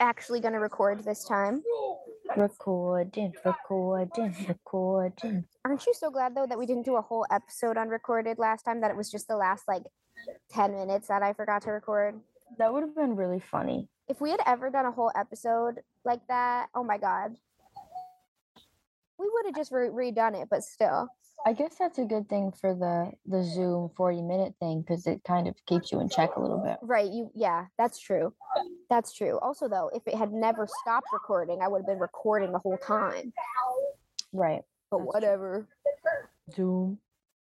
actually going to record this time. Recording, recording, recording. Aren't you so glad though that we didn't do a whole episode unrecorded last time? That it was just the last like 10 minutes that I forgot to record? That would have been really funny. If we had ever done a whole episode like that, oh my God. We would have just re- redone it, but still. I guess that's a good thing for the the Zoom 40 minute thing because it kind of keeps you in check a little bit. Right. You, yeah, that's true. That's true. Also, though, if it had never stopped recording, I would have been recording the whole time. Right. But That's true. whatever. Zoom.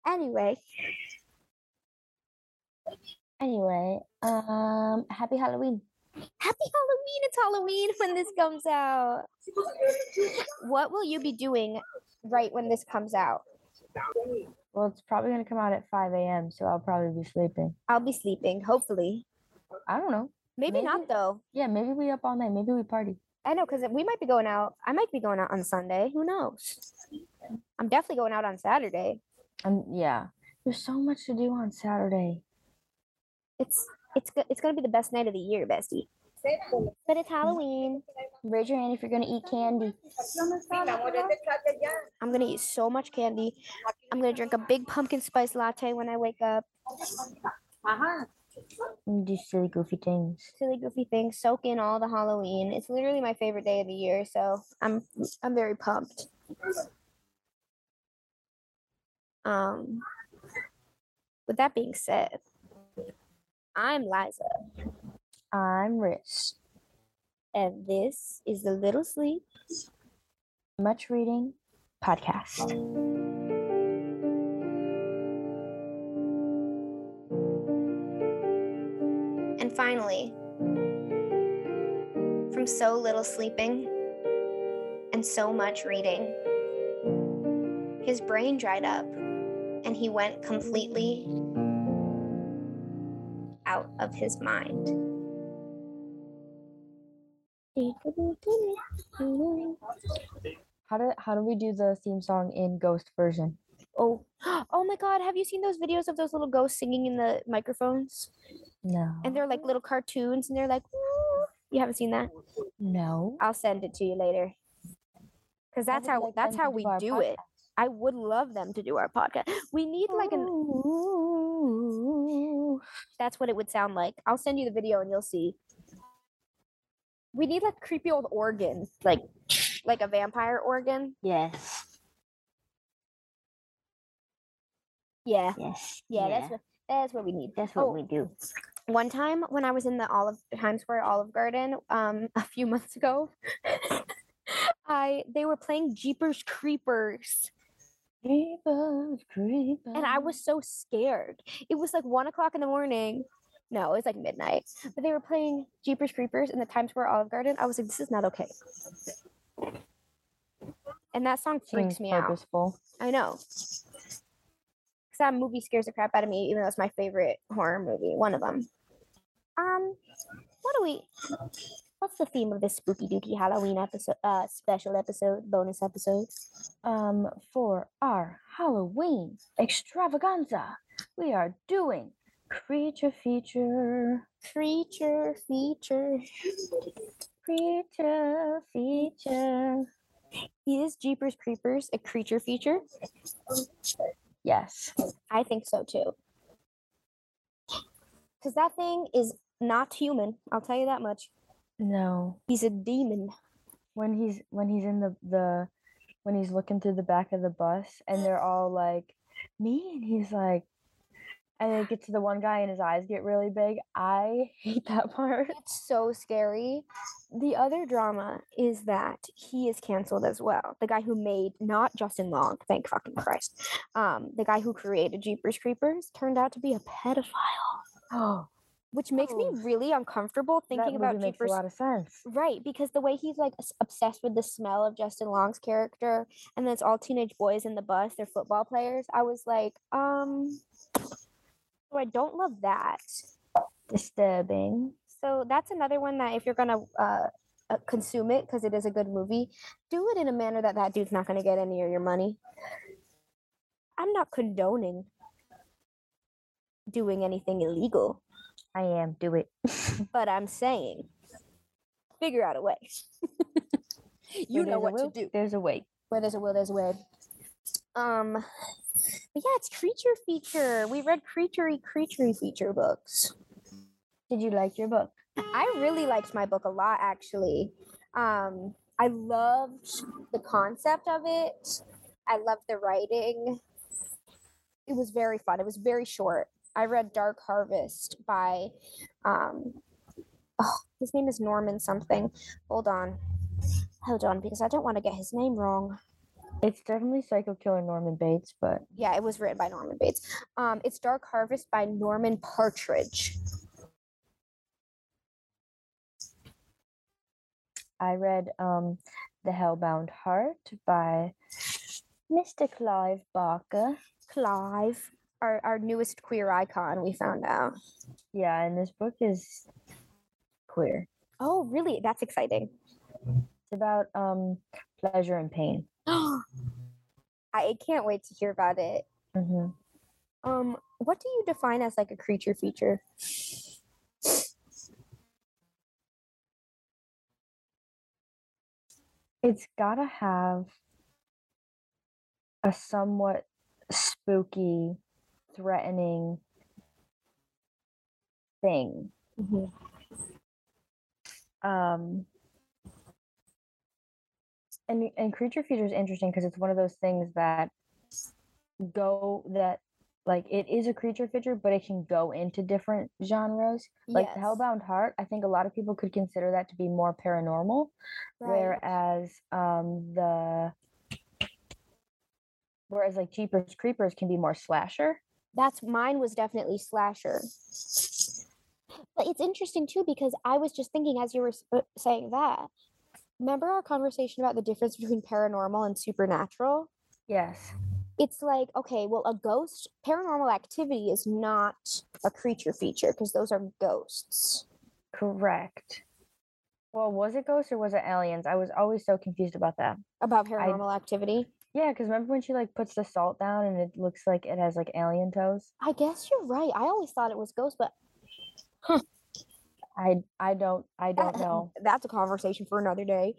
Anyway, Anyway, um, happy Halloween. happy Halloween. It's Halloween when this comes out. What will you be doing right when this comes out? Well, it's probably gonna come out at 5 a.m., so I'll probably be sleeping. I'll be sleeping, hopefully. I don't know. Maybe, not, though. Yeah, maybe we up all night. Maybe we party. I know, because we might be going out. I might be going out on Sunday. Who knows? I'm definitely going out on Saturday. Um, yeah. There's so much to do on Saturday. It's it's it's gonna be the best night of the year, bestie. But it's Halloween. Raise your hand if you're gonna eat candy. I'm gonna eat so much candy. I'm gonna drink a big pumpkin spice latte when I wake up. Uh-huh. do silly goofy things. Silly goofy things. Soak in all the Halloween. It's literally my favorite day of the year, so I'm I'm very pumped. Um. With that being said, I'm Liza, I'm Rich. and this is the Little Sleep. Much reading podcast. And finally, from so little sleeping and so much reading, his brain dried up and he went completely out of his mind. How do how do we do the theme song in ghost version? Oh, oh my God! Have you seen those videos of those little ghosts singing in the microphones? No. And they're like little cartoons, and they're like, "Woo." you haven't seen that? no. I'll send it to you later. Because that's how like that's how we do it. I would love them to do our podcast. We need like an Ooh. that's what it would sound like. I'll send you the video and you'll see. We need like creepy old organs, like like a vampire organ. Yes. Yeah, Yes. yeah, that's what that's what we need. that's what Oh, we do. one time when I was in the Olive Times Square Olive Garden, um, a few months ago, I they were playing Jeepers Creepers, Creepers, creepers. and I was so scared. It was like one o'clock in the morning. No, it was like midnight. But they were playing Jeepers Creepers in the Times Square Olive Garden. I was like, this is not okay. And that song freaks Seems me out. purposeful. I know. Because that movie scares the crap out of me, even though it's my favorite horror movie, one of them. Um, what do we? What's the theme of this spooky dooky Halloween episode? Uh, special episode, bonus episode. Um, for our Halloween extravaganza, we are doing creature feature. Creature feature. Creature feature. Is Jeepers Creepers a creature feature? Yes. I think so too. Because that thing is not human. I'll tell you that much. No. He's a demon. When he's when he's in the the when he's looking through the back of the bus and they're all like me and he's like and they get to the one guy and his eyes get really big. I hate that part. It's so scary. The other drama is that he is canceled as well. The guy who made not Justin Long, thank fucking Christ. Um, the guy who created Jeepers Creepers turned out to be a pedophile, Oh, which makes me Oh. really uncomfortable thinking about movie makes Jeepers. a lot of sense. Right, because the way he's like obsessed with the smell of Justin Long's character, and then it's all teenage boys in the bus, they're football players. I was like, um, so I don't love that. Disturbing. So that's another one that if you're gonna uh, uh, consume it because it is a good movie, do it in a manner that that dude's not gonna get any of your money. I'm not condoning doing anything illegal, I am. Do it. but I'm saying figure out a way. you Where know what to do. There's a way. Where there's a will, there's a way. Um, but yeah, it's creature feature. We read creaturey creaturey feature books. Did you like your book? I really liked my book a lot, actually. Um, I loved the concept of it. I loved the writing. It was very fun. It was very short. I read Dark Harvest by, um, oh, his name is Norman something. Hold on. Hold on, because I don't want to get his name wrong. It's definitely Psycho Killer Norman Bates, but Yeah, it was written by Norman Bates. Um, it's Dark Harvest by Norman Partridge. I read um The Hellbound Heart by Mr. Clive Barker. Clive, our, our newest queer icon, we found out. Yeah, and this book is queer. Oh, really? That's exciting. It's about um pleasure and pain. I can't wait to hear about it. hmm Um, what do you define as like a creature feature? It's gotta have a somewhat spooky, threatening thing. Um, and and creature feature is interesting because it's one of those things that go that like it is a creature feature, but it can go into different genres. Like Yes, Hellbound Heart, I think a lot of people could consider that to be more paranormal, right. whereas um the whereas like Jeepers Creepers can be more slasher. That's mine was definitely slasher. But it's interesting too because I was just thinking as you were sp- saying that. Remember our conversation about the difference between paranormal and supernatural? Yes. It's like, okay, well, a ghost, paranormal activity is not a creature feature because those are ghosts. Correct. Well, was it ghosts or was it aliens? I was always so confused about that. About paranormal activity. Yeah, because remember when she like puts the salt down and it looks like it has like alien toes? I guess you're right. I always thought it was ghosts, but I I don't I don't know. that's a conversation for another day.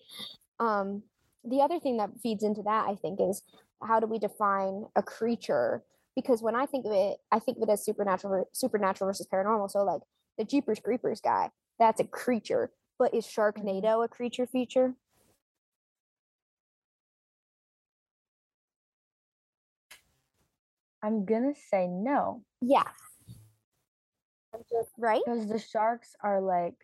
Um, the other thing that feeds into that, I think, is how do we define a creature? Because when I think of it, I think of it as supernatural, supernatural versus paranormal. So, like the Jeepers Creepers guy, that's a creature. But is Sharknado a creature feature? I'm gonna say no Yeah. Right? because the sharks are like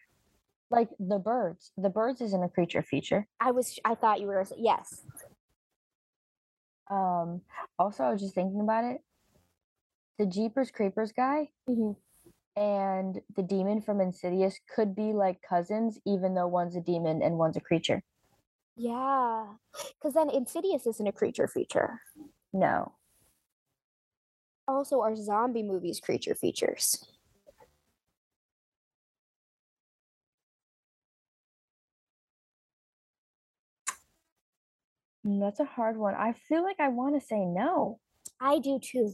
like the birds. The birds isn't a creature feature. I was. I thought you were. Yes. Um. Also, I was just thinking about it. The Jeepers Creepers guy Mhm. and the demon from Insidious could be like cousins, even though one's a demon and one's a creature. Yeah. Because then Insidious isn't a creature feature. No. Also, are zombie movies creature features? Mm, That's a hard one. I feel like I want to say no. I do too.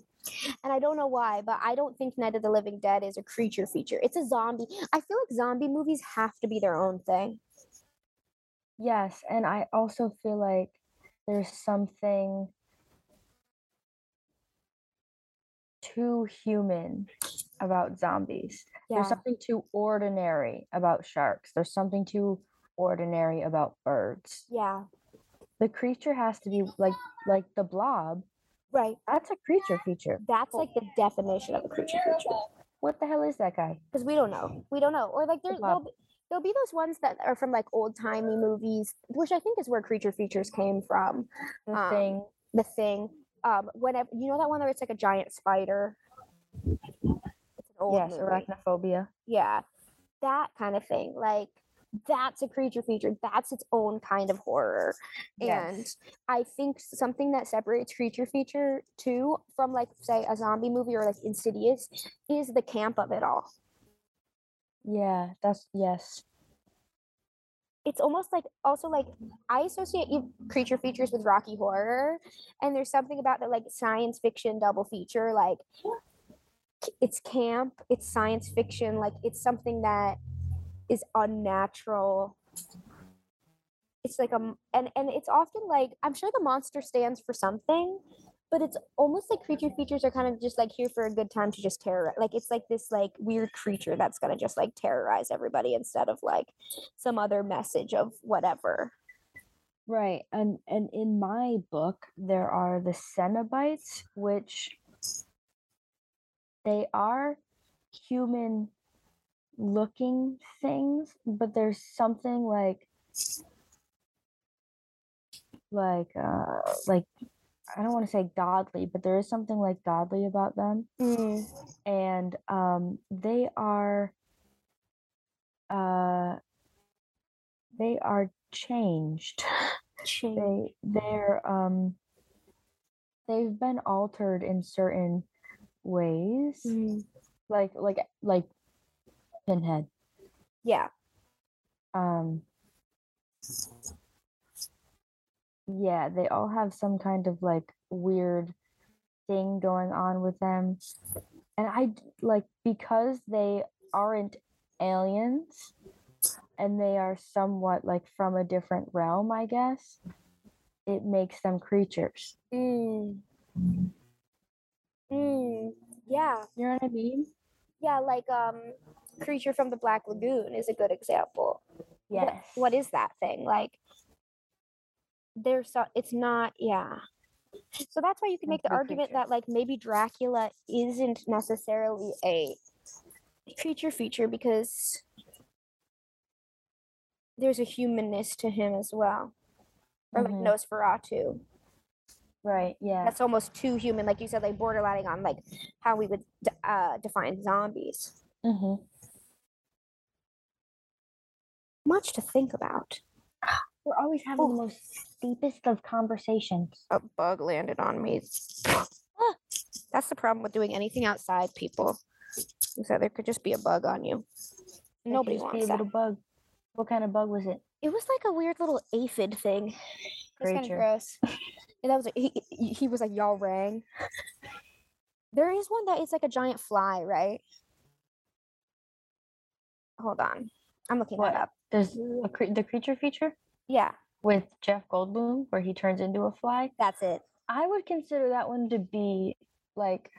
And I don't know why, but I don't think Night of the Living Dead is a creature feature. It's a zombie. I feel like zombie movies have to be their own thing. Yes, and I also feel like there's something too human about zombies. Yeah. There's something too ordinary about sharks. There's something too ordinary about birds. Yeah. The creature has to be like like the blob. Right. That's a creature feature. That's like the definition of a creature feature. What the hell is that guy? Because we don't know. We don't know. Or like there's there'll be, there'll be those ones that are from like old timey movies, which I think is where creature features came from. The Um, thing. The thing. Um, whenever you know that one where it's like a giant spider. It's an old Yes, movie. arachnophobia. yeah that kind of thing like that's a creature feature that's its own kind of horror. And i think something that separates creature feature too from like say a zombie movie or like insidious is the camp of it all. Yeah, that's yes. it's almost like also like i associate creature features with rocky horror and there's something about the like science fiction double feature like it's camp it's science fiction like it's something that is unnatural it's like a and and it's often like i'm sure the monster stands for something but it's almost like creature features are kind of just like here for a good time to just terror like it's like this like weird creature that's gonna just like terrorize everybody instead of like some other message of whatever Right. And and in my book there are the Cenobites, which they are human looking things, but there's something like like uh like I don't want to say godly, but there is something like godly about them. And um they are uh they are changed. Change. they they're um they've been altered in certain ways Mm. like like like pinhead. Yeah. Um yeah they all have some kind of like weird thing going on with them. And I like because they aren't aliens and they are somewhat like from a different realm i guess it makes them creatures. Mm. Mm. yeah. You know what i mean? Yeah like um creature from the black lagoon is a good example. What- what is that thing? Like there's so it's not yeah. So that's why you can make the argument that like maybe dracula isn't necessarily a creature feature because there's a humanness to him as well. Or like Mhm. nosferatu. Right yeah. That's almost too human. Like you said like borderlining on like how we would d- uh, define zombies. Hmm much to think about we're always having Ooh. the most deepest of conversations a bug landed on me. Ah, That's the problem with doing anything outside, people. So there could just be a bug on you. That Nobody just be wants a little bug what kind of bug was it It was like a weird little aphid thing. It's kind of gross. And that was he, he- he was like y'all rang. There is one that is like a giant fly, right? Hold on, I'm looking What? that up. there's a cre- the creature feature Yeah, with jeff goldblum where he turns into a fly that's it. i would consider that one to be like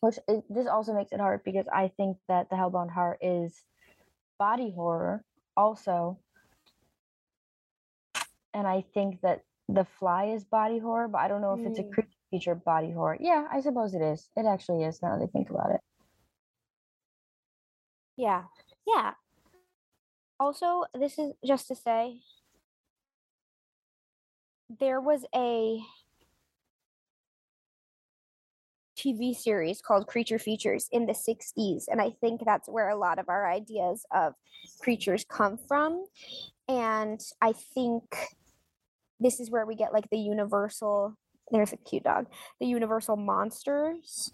which it, this also makes it hard because i think that the hellbound heart is body horror also and i think that the fly is body horror but i don't know if it's a Mm. creature feature body horror yeah i suppose it is it actually is now that i think about it Yeah, yeah. Also, this is just to say there was a TV series called Creature Features in the 60s, and I think that's where a lot of our ideas of creatures come from. And I think this is where we get like the universal there's a cute dog the universal monsters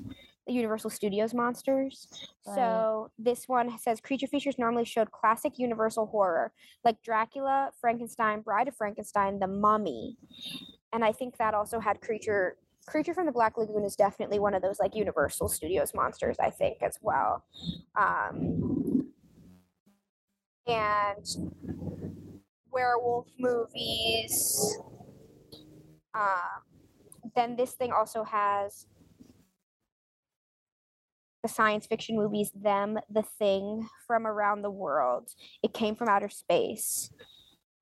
universal studios monsters. Right. so this one says creature features normally showed classic universal horror like dracula frankenstein bride of frankenstein the mummy. And i think that also had creature creature from the black lagoon is definitely one of those like universal studios monsters i think as well. Um and werewolf movies um then this thing also has the science fiction movies them the thing from around the world. It came from outer space.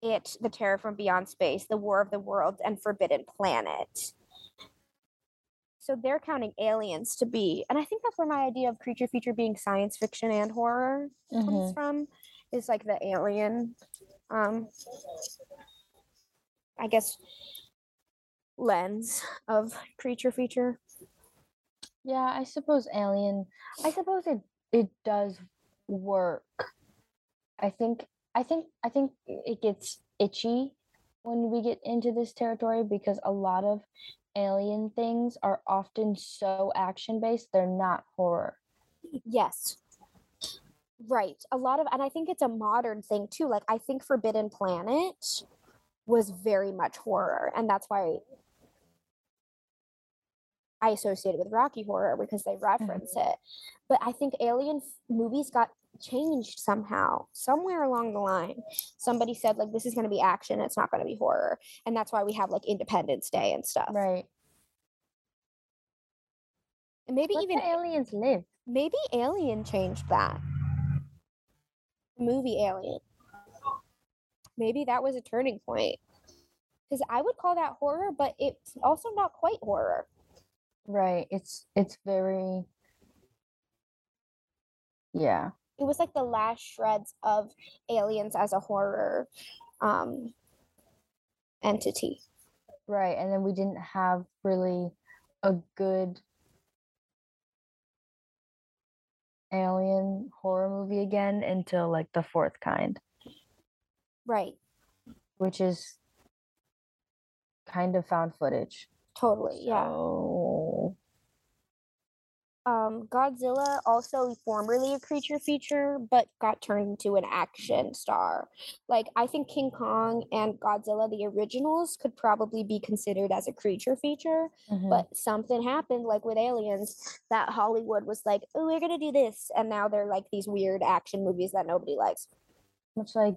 It the terror from beyond space the war of the worlds and forbidden planet. So they're counting aliens to be and i think that's where my idea of creature feature being science fiction and horror comes Mhm. from is like the alien um i guess lens of creature feature Yeah, I suppose Alien. I suppose it it does work. I think I think I think it gets itchy when we get into this territory because a lot of alien things are often so action based they're not horror. Yes. Right. A lot of, and I think it's a modern thing too. Like, I think Forbidden Planet was very much horror. And that's why I associate it with Rocky Horror because they reference mm-hmm. it. But I think alien f- movies got changed somehow somewhere along the line. Somebody said like this is going to be action it's not going to be horror and that's why we have like independence day and stuff. Right. and maybe even aliens live. maybe alien changed that. Movie alien. Maybe that was a turning point. Because i would call that horror but it's also not quite horror Right. It's it's very yeah. it was like the last shreds of aliens as a horror um entity Right. And then we didn't have really a good alien horror movie again until like the fourth kind, right which is kind of found footage. totally yeah So, um godzilla also formerly a creature feature but got turned into an action star. Like i think king kong and godzilla the originals could probably be considered as a creature feature mhm. but something happened like with aliens that hollywood was like oh we're gonna do this and now they're like these weird action movies that nobody likes. Which like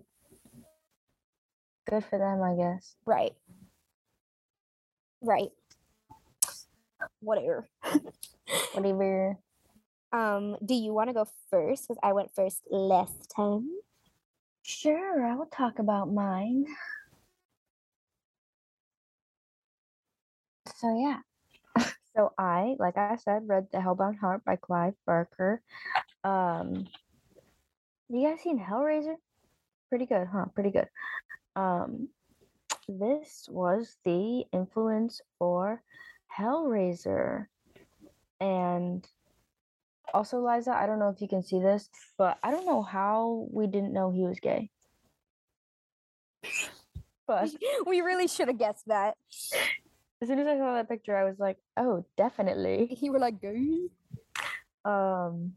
good for them, I guess. right. Right. Whatever Whatever. um do you want to go first because i went first last time Sure, I will talk about mine. So yeah. so I, like I said, read The Hellbound Heart by Clive Barker. Um you guys seen Hellraiser? Pretty good, huh? Pretty good. Um this was the influence for Hellraiser. And also, Liza, I don't know if you can see this, but I don't know how we didn't know he was gay. But we really should have guessed that as soon as I saw that picture, I was like, oh, definitely. you were like gay Um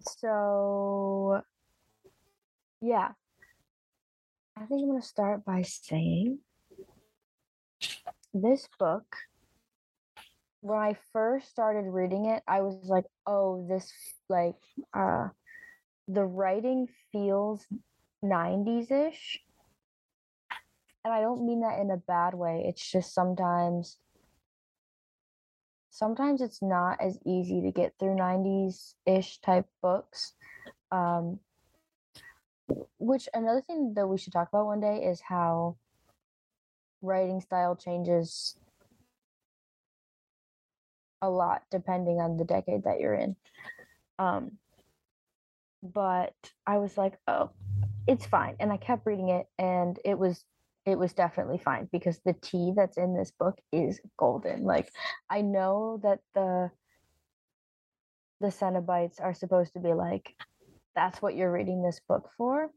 so yeah. I think I'm gonna start by saying this book when I first started reading it, I was like, oh, this like uh the writing feels 90s-ish. And I don't mean that in a bad way. It's just sometimes sometimes it's not as easy to get through 90s-ish type books. Um which another thing that we should talk about one day is how writing style changes a lot depending on the decade that you're in. Um, but I was like, oh, it's fine, and I kept reading it, and it was it was definitely fine because the tea that's in this book is golden. Like I know that the the Cenobites are supposed to be like that's what you're reading this book for.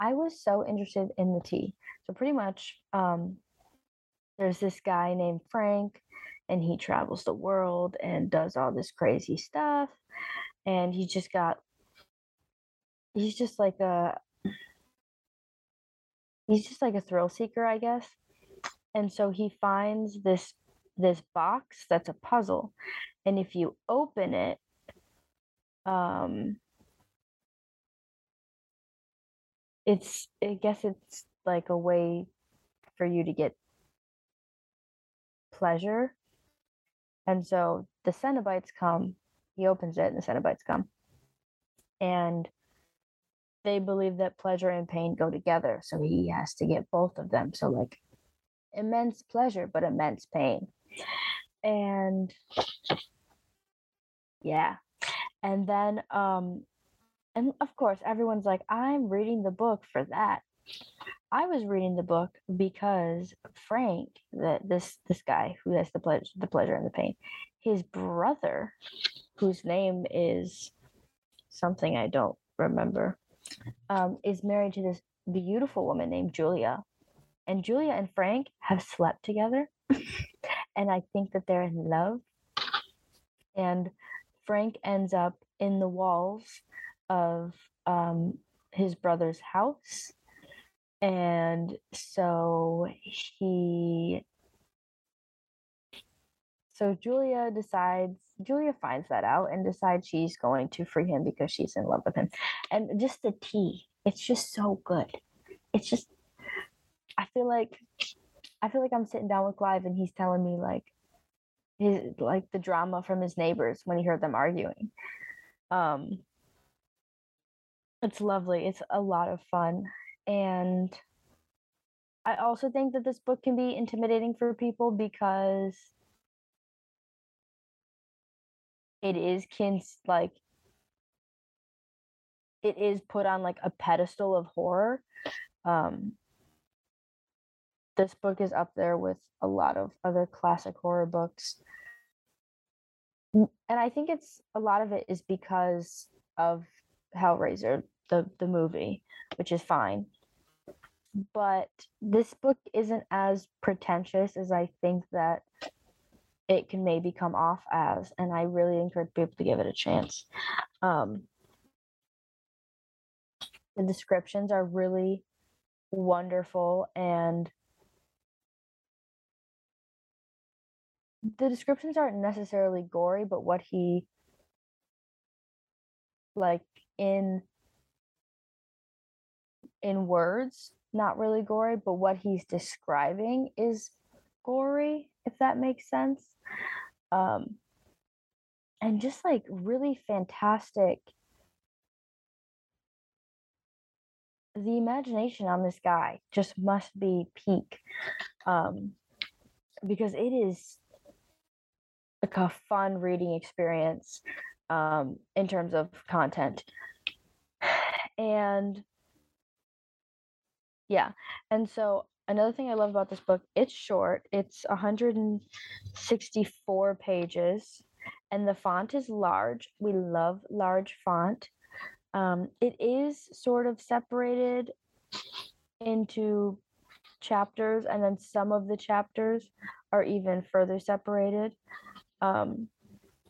I was so interested in the tea. So pretty much um there's this guy named Frank and he travels the world and does all this crazy stuff and he just got he's just like a he's just like a thrill seeker i guess and so he finds this this box that's a puzzle and if you open it um it's i guess it's like a way for you to get pleasure and so the Cenobites come, he opens it, and the Cenobites come. And they believe that pleasure and pain go together. So he has to get both of them. So, like, immense pleasure, but immense pain. And yeah. And then, um, and of course, everyone's like, I'm reading the book for that. I was reading the book because Frank, that this this guy who has the pleasure, the pleasure and the pain, his brother, whose name is something I don't remember, um, is married to this beautiful woman named Julia, and Julia and Frank have slept together, and I think that they're in love, and Frank ends up in the walls of um, his brother's house and so he so julia decides Julia finds that out and decides she's going to free him because she's in love with him. And just the tea, it's just so good. It's just I feel like I feel like I'm sitting down with Clive and he's telling me like his like the drama from his neighbors when he heard them arguing. Um it's lovely. It's a lot of fun and I also think that this book can be intimidating for people because it is kins like it is put on like a pedestal of horror. Um this book is up there with a lot of other classic horror books. And I think it's a lot of it is because of Hellraiser, the the movie, which is fine but this book isn't as pretentious as I think that it can maybe come off as, and I really encourage people to give it a chance. Um, the descriptions are really wonderful, and the descriptions aren't necessarily gory, but what he like in in words not really gory, but what he's describing is gory, if that makes sense. Um, and just like really fantastic. The imagination on this guy just must be peak. Um, because it is like a fun reading experience um, in terms of content. And yeah. And so another thing I love about this book, it's short. It's 164 pages and the font is large. We love large font. Um, it is sort of separated into chapters, and then some of the chapters are even further separated, um,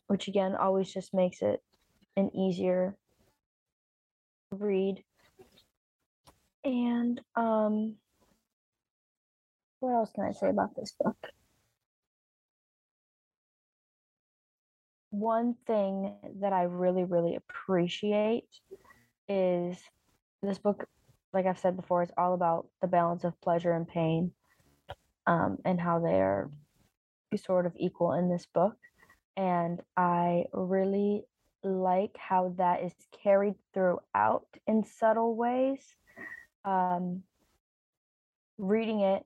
which again always just makes it an easier read. And um, what else can I say about this book? One thing that I really, really appreciate is this book, like I've said before, it's all about the balance of pleasure and pain um, and how they are sort of equal in this book. And I really like how that is carried throughout in subtle ways um, reading it,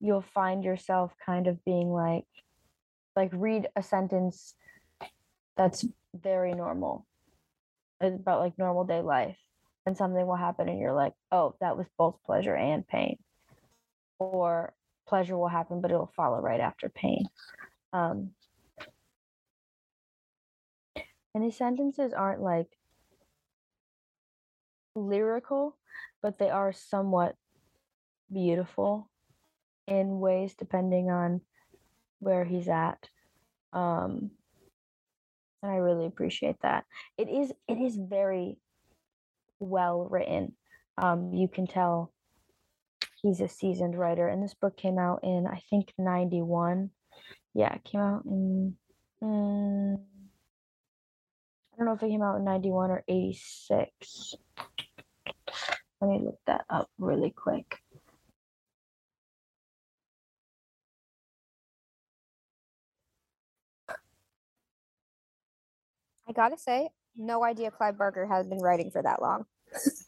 you'll find yourself kind of being like, like read a sentence that's very normal about like normal day life and something will happen and you're like oh that was both pleasure and pain or pleasure will happen but it'll follow right after pain. Um, and his sentences aren't like lyrical but they are somewhat beautiful in ways depending on where he's at. Um, and I really appreciate that. It is it is very well written. Um, you can tell he's a seasoned writer, and this book came out in I think ninety one. Yeah, it came out in. Mm, I don't know if it came out in ninety one or eighty six. Let me look that up really quick. I gotta say, no idea Clive Barker has been writing for that long.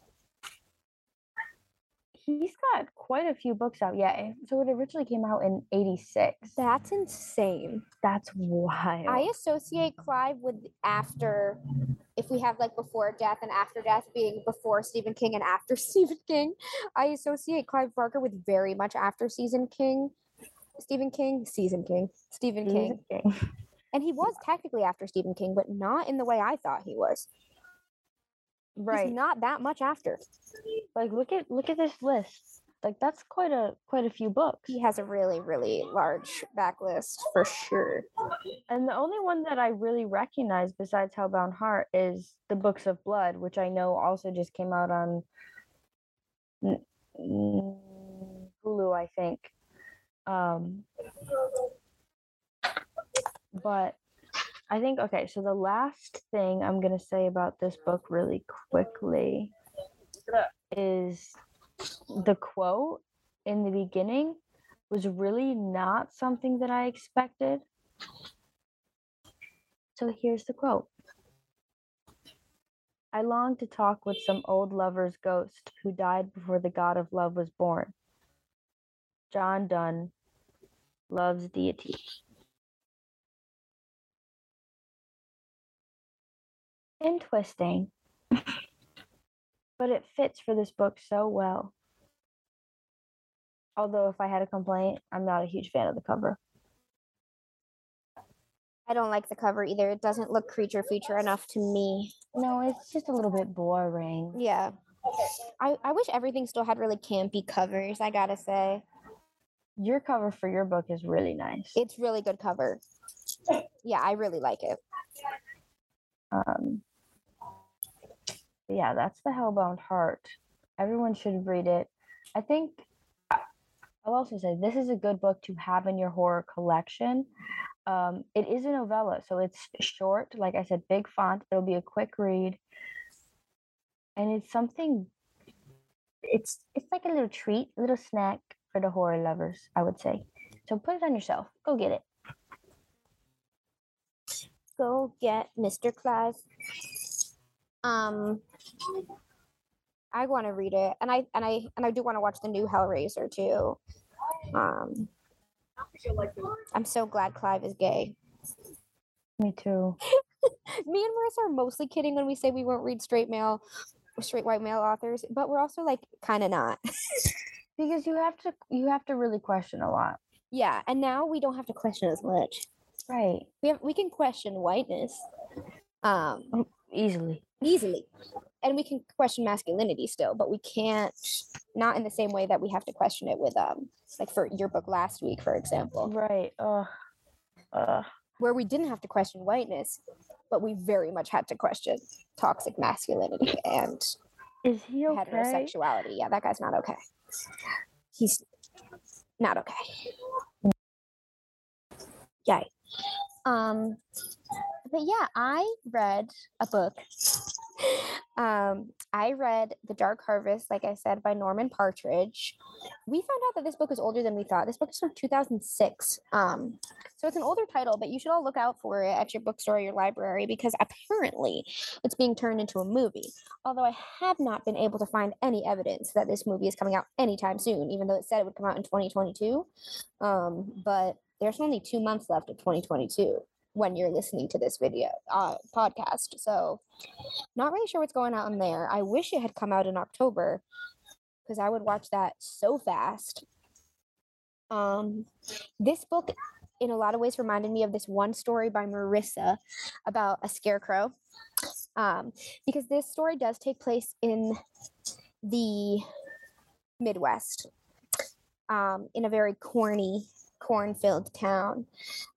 He's got quite a few books out. Yeah. So it originally came out in 86. That's insane. That's wild. I associate Clive with after, if we have like before death and after death being before Stephen King and after Stephen King, I associate Clive Barker with very much after season King. Stephen King, season King, Stephen King. King. And he was technically after Stephen King, but not in the way I thought he was. Right. He's not that much after. Like look at look at this list. Like that's quite a quite a few books. He has a really, really large backlist for sure. And the only one that I really recognize besides Hellbound Heart is the Books of Blood, which I know also just came out on Hulu, I think. Um, but I think okay, so the last thing I'm gonna say about this book really quickly is the quote in the beginning was really not something that I expected. So here's the quote. I long to talk with some old lover's ghost who died before the god of love was born. John Donne Love's Deity. Interesting, but it fits for this book so well. Although, if I had a complaint, I'm not a huge fan of the cover. I don't like the cover either. It doesn't look creature feature enough to me. No, it's just a little bit boring. Yeah. I, I wish everything still had really campy covers, I gotta say. Your cover for your book is really nice. It's really good cover. Yeah, I really like it. Um, yeah, that's the Hellbound Heart. Everyone should read it. I think I'll also say this is a good book to have in your horror collection. Um, it is a novella, so it's short. Like I said, big font. It'll be a quick read, and it's something. It's it's like a little treat, a little snack for the horror lovers. I would say. So put it on yourself. Go get it. Go get Mr. Clive. Um I want to read it. And I and I and I do want to watch the new Hellraiser too. Um I'm so glad Clive is gay. Me too. Me and Marissa are mostly kidding when we say we won't read straight male straight white male authors, but we're also like kind of not. Because you have to you have to really question a lot. yeah, and now we don't have to question as much. Right. We have we can question whiteness um Easily. easily. And we can question masculinity still, but we can't not in the same way that we have to question it with um like for your book last week, for example, Right. Ugh. Ugh. where we didn't have to question whiteness, but we very much had to question toxic masculinity and Is he okay? heterosexuality. Yeah, that guy's not okay. He's not okay. yeah Um, but yeah, I read a book. um, I read The Dark Harvest, like I said, by Norman Partridge. We found out that this book is older than we thought. This book is from 2006. Um, so it's an older title, but you should all look out for it at your bookstore or your library because apparently it's being turned into a movie. Although I have not been able to find any evidence that this movie is coming out anytime soon, even though it said it would come out in 2022. Um, but there's only two months left of 2022 when you're listening to this video uh, podcast. So, not really sure what's going on there. I wish it had come out in October because I would watch that so fast. Um, this book, in a lot of ways, reminded me of this one story by Marissa about a scarecrow. Um, because this story does take place in the Midwest, um, in a very corny, corn-filled town.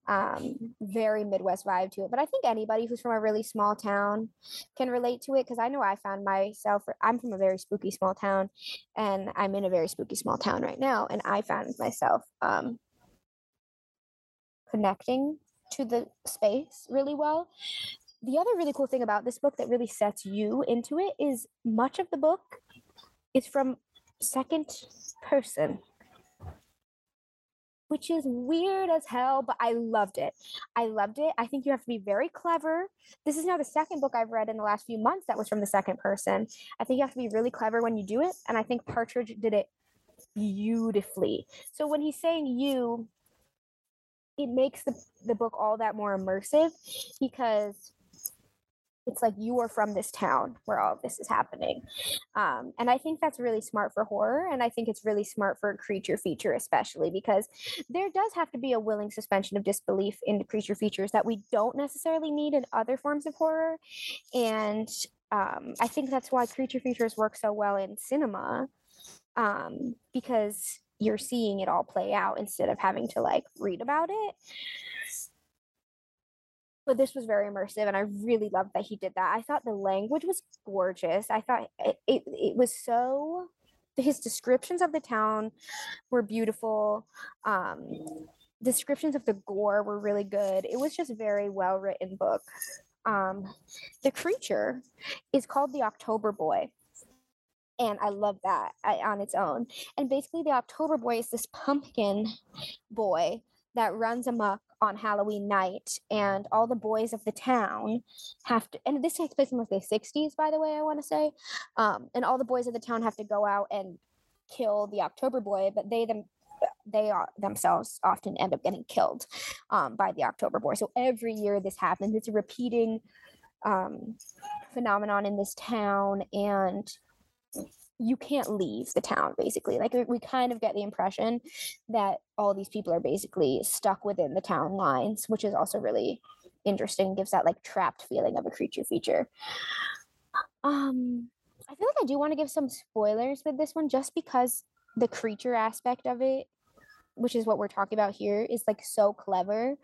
Um, very Midwest vibe to it. But I think anybody who's from a really small town can relate to it because I know I found myself. I'm from a very spooky small town, and I'm in a very spooky small town right now, and I found myself um, connecting to the space really well. The other really cool thing about this book that really sets you into it is much of the book is from second person which is weird as hell, but I loved it. I loved it. I think you have to be very clever. This is now the second book I've read in the last few months that was from the second person. I think you have to be really clever when you do it, and I think Partridge did it beautifully. So when he's saying you, it makes the, the book all that more immersive because it's like you are from this town where all of this is happening. Um, and i think that's really smart for horror and i think it's really smart for a creature feature especially because there does have to be a willing suspension of disbelief in creature features that we don't necessarily need in other forms of horror. And um, i think that's why creature features work so well in cinema um, because you're seeing it all play out instead of having to like read about it but this was very immersive and i really loved that he did that i thought the language was gorgeous i thought it, it, it was so his descriptions of the town were beautiful um descriptions of the gore were really good. It was just very well written book. Um, the creature is called the October Boy. And I love that I, on its own. And basically, the October Boy is this pumpkin boy that runs amok on Halloween night, and all the boys of the town have to. And this takes place in like the '60s, by the way. I want to say, um, and all the boys of the town have to go out and kill the October Boy, but they them they are themselves often end up getting killed um, by the October Boy. So every year this happens. It's a repeating um, phenomenon in this town, and you can't leave the town basically. Like we- kind of get the impression that all these people are basically stuck within the town lines, which is also really interesting. Gives that like trapped feeling of a creature feature. Um, I feel like I do want to give some spoilers with this one, just because the creature aspect of it, which is what we're talking about here, is like so clever.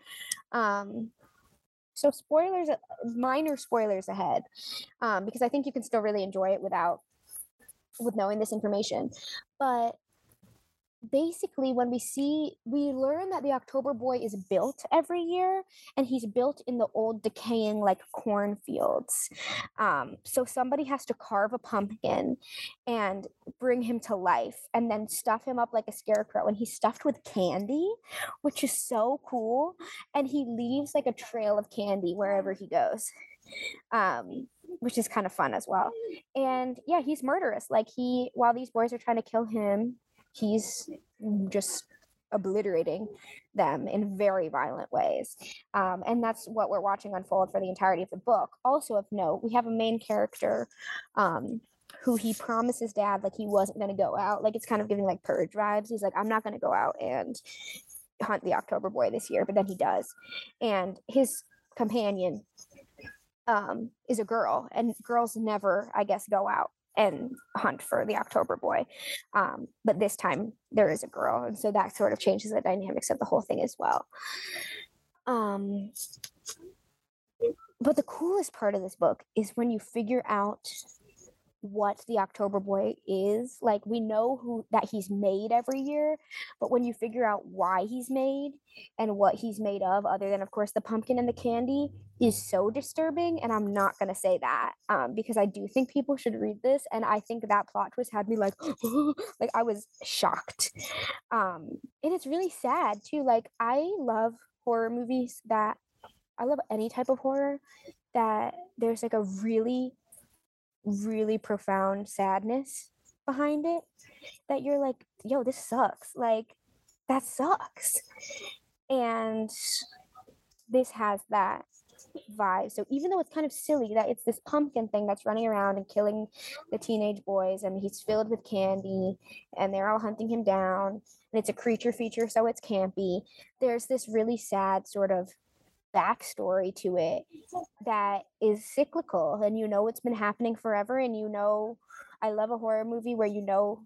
Um, so spoilers, uh, minor spoilers ahead, um, because I think you can still really enjoy it without with knowing this information. But basically when we see we learn that the october boy is built every year and he's built in the old decaying like cornfields. Um, so somebody has to carve a pumpkin and bring him to life and then stuff him up like a scarecrow. And he's stuffed with candy which is so cool. And he leaves like a trail of candy wherever he goes um, which is kind of fun as well and yeah he's murderous like he while these boys are trying to kill him he's just obliterating them in very violent ways. Um, and that's what we're watching unfold for the entirety of the book. Also, of note, we have a main character um, who he promises dad like he wasn't going to go out. Like it's kind of giving like purge vibes. He's like, I'm not going to go out and hunt the October boy this year, but then he does. And his companion um, is a girl, and girls never, I guess, go out and hunt for the October boy. Um, but this time there is a girl, and so that sort of changes the dynamics of the whole thing as well. Um, but the coolest part of this book is when you figure out what the October Boy is. Like we know who that he's made every year, but when you figure out why he's made and what he's made of, other than of course the pumpkin and the candy, is so disturbing. And I'm not gonna say that um, because I do think people should read this, and I think that plot twist had me like, like I was shocked. Um, and it's really sad too. Like I love horror movies that I love any type of horror that there's like a really really profound sadness behind it that you're like, yo, this sucks. Like, that sucks. And this has that vibe. So even though it's kind of silly that it's this pumpkin thing that's running around and killing the teenage boys, and he's filled with candy, and they're all hunting him down, and it's a creature feature, so it's campy. There's this really sad sort of backstory to it that is cyclical and you know it's been happening forever and you know I love a horror movie where you know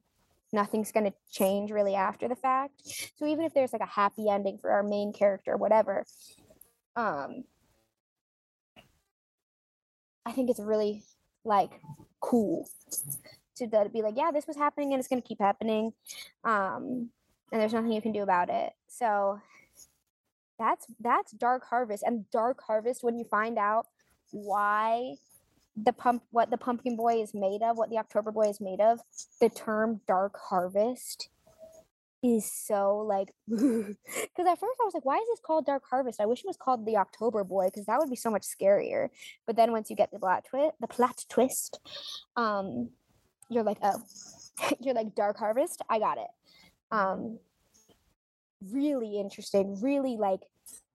nothing's going to change really after the fact. So even if there's like a happy ending for our main character whatever um I think it's really like cool to be like yeah this was happening and it's going to keep happening um and there's nothing you can do about it. So that's that's dark harvest and dark harvest when you find out why the pump what the pumpkin boy is made of what the october boy is made of the term dark harvest is so like because at first i was like why is this called dark harvest? I wish it was called the october boy because that would be so much scarier. But then once you get the plot twist the plot twist um you're like oh you're like dark harvest? I got it. Um really interesting really like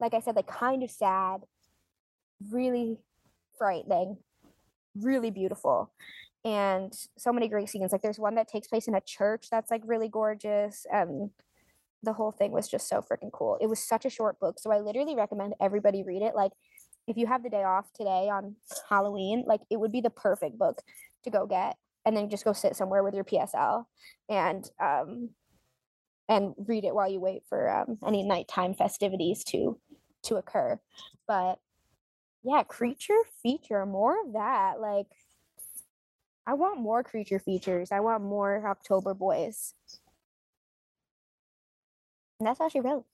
like i said like kind of sad really frightening really beautiful and so many great scenes. Like there's one that takes place in a church that's like really gorgeous and the whole thing was just so freaking cool. It was such a short book so i literally recommend everybody read it. Like if you have the day off today on halloween like it would be the perfect book to go get and then just go sit somewhere with your psl and um and read it while you wait for um, any nighttime festivities to to occur. But yeah, creature feature, more of that. Like, I want more creature features. I want more October boys. And that's how she wrote.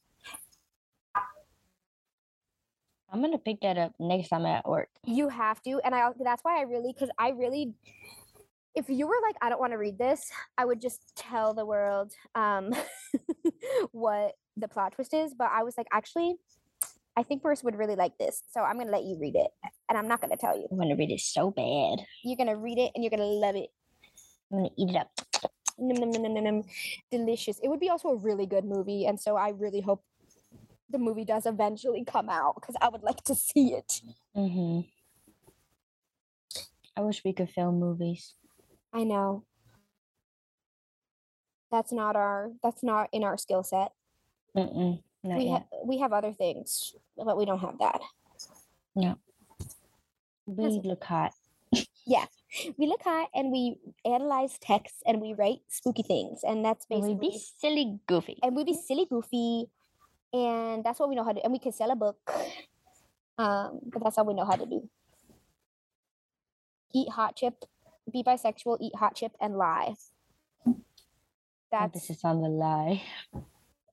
I'm gonna pick that up next time I'm at work. You have to, and I that's why I really because I really if you were like I don't want to read this, I would just tell the world um what the plot twist is, but I was like actually I think Bruce would really like this. So I'm going to let you read it and I'm not going to tell you. I'm gonna read it so bad. You're going to read it and you're going to love it. I'm gonna eat it up. Delicious. It would be also a really good movie and so I really hope the movie does eventually come out because I would like to see it. Mm-hmm. I wish we could film movies. I know. That's not our that's not in our skill set. Mm-mm. We yet. ha- we have other things, but we don't have that. No. We look hot. Yeah. We look hot and we analyze texts and we write spooky things, and that's And we basically be silly goofy. and we be silly goofy, and that's what we know how to. And we can sell a book, um, but that's all we know how to do. Eat hot chip, be bisexual, eat hot chip, and lie. That's Emphasis on the lie.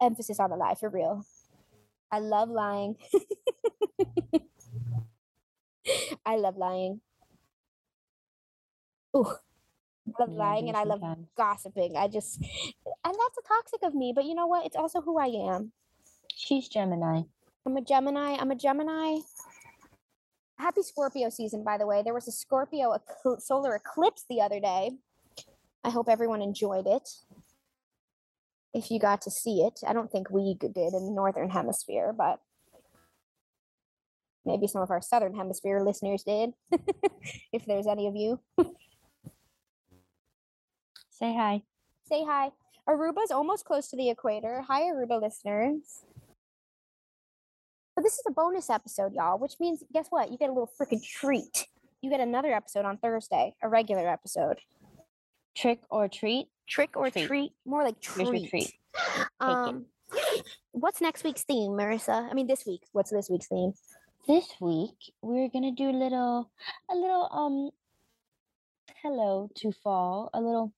emphasis on the lie for real. I love lying. I love lying. Ooh, I love Yeah, lying and I love sometimes. gossiping. I just, and that's a toxic of me, but you know what? It's also who I am. She's Gemini. I'm a Gemini. I'm a Gemini. Happy Scorpio season, by the way. There was a Scorpio ecl- solar eclipse the other day. I hope everyone enjoyed it. If you got to see it, I don't think we did in the Northern Hemisphere, but maybe some of our Southern Hemisphere listeners did. if there's any of you, Say hi. say hi. Aruba's almost close to the equator. Hi, Aruba listeners. But this is a bonus episode, y'all, which means guess what? You get a little freaking treat. You get another episode on Thursday, a regular episode. Trick or treat. Trick or Treat. treat? More like treat. treat. Um, what's next week's theme, Marissa? I mean, this week. What's this week's theme? This week we're gonna do a little, a little um, hello to fall, a little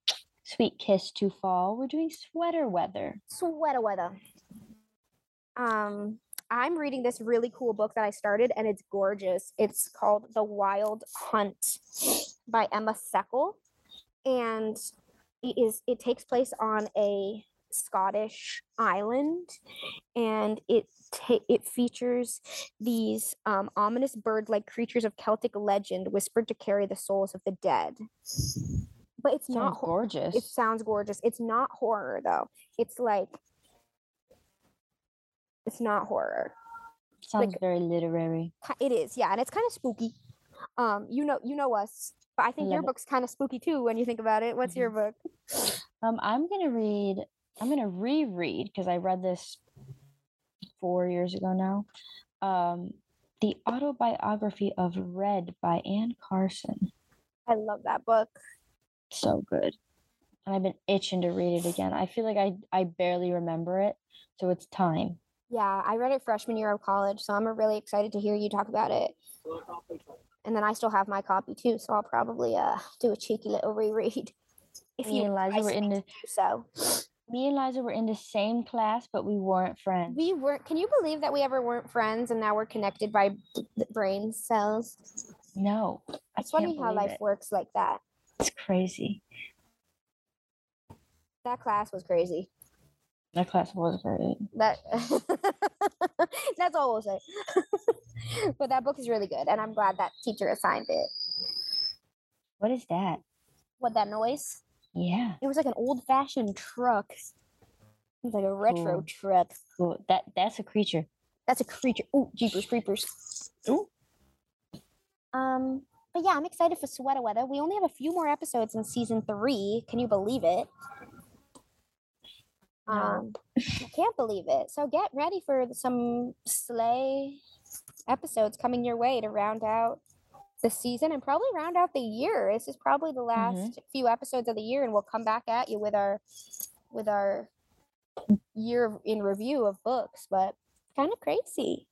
sweet kiss to fall. We're doing sweater weather. Sweater weather. Um, I'm reading this really cool book that I started, and it's gorgeous. It's called The Wild Hunt by Emma Seckel, and it is it takes place on a Scottish island, and it ta- it features these um, ominous bird-like creatures of Celtic legend whispered to carry the souls of the dead. But it's not Sounds hor- gorgeous. it sounds gorgeous. It's not horror though. It's like it's not horror. Sounds very literary. It is, yeah, and it's kind of spooky. Um, you know, you know us, but I think your it. book's kind of spooky too when you think about it. What's your book? Um, I'm gonna read. I'm gonna reread because I read this four years ago now. Um, the autobiography of Red by Anne Carson. I love that book. So good, and I've been itching to read it again. I feel like I I barely remember it, so it's time. Yeah, I read it freshman year of college, so I'm really excited to hear you talk about it. And then I still have my copy too, so I'll probably uh do a cheeky little reread. If Me you and Liza were in the so. me and Liza were in the same class, but we weren't friends. We weren't. Can you believe that we ever weren't friends and now we're connected by brain cells? no, I It's funny how life it. works like that. It's crazy. That class was crazy. That class was great. That that's all we'll say. but that book is really good, and I'm glad that teacher assigned it. What is that? What that noise? Yeah, It was like an old-fashioned truck. It was like a retro Cool. truck. cool. That that's a creature. That's a creature. Ooh, jeepers creepers. Ooh. Um, but yeah, I'm excited for Sweater Weather. We only have a few more episodes in season three. Can you believe it? Um, I can't believe it. So get ready for some sleigh episodes coming your way to round out the season and probably round out the year. This is probably the last few episodes of the year, and we'll come back at you with our with our year in review of books. But kind of crazy.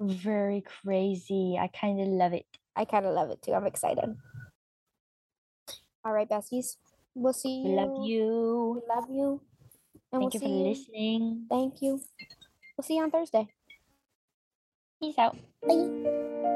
Very crazy. I kind of love it. I kind of love it too. I'm excited. All right, besties. We'll see We you. love you. We love you. And Thank we'll you for see listening. Thank you. We'll see you on Thursday. Peace out. Bye.